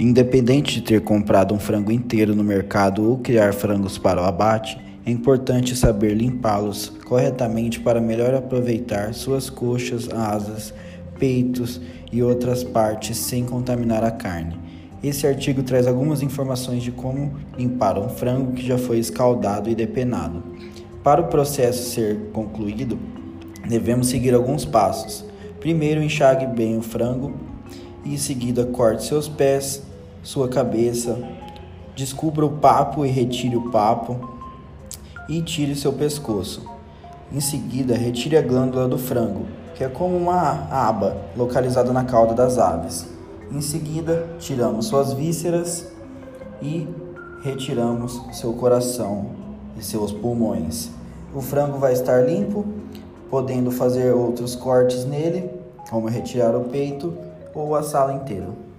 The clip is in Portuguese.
Independente de ter comprado um frango inteiro no mercado ou criar frangos para o abate, é importante saber limpá-los corretamente para melhor aproveitar suas coxas, asas, peitos e outras partes sem contaminar a carne. Esse artigo traz algumas informações de como limpar um frango que já foi escaldado e depenado. Para o processo ser concluído, devemos seguir alguns passos. Primeiro, enxague bem o frango e em seguida corte seus pés, sua cabeça, descubra o papo e retire o papo e tire seu pescoço. Em seguida, retire a glândula do frango, que é como uma aba localizada na cauda das aves. Em seguida, tiramos suas vísceras e retiramos seu coração e seus pulmões. O frango vai estar limpo, podendo fazer outros cortes nele, como retirar o peito ou assá-lo inteiro.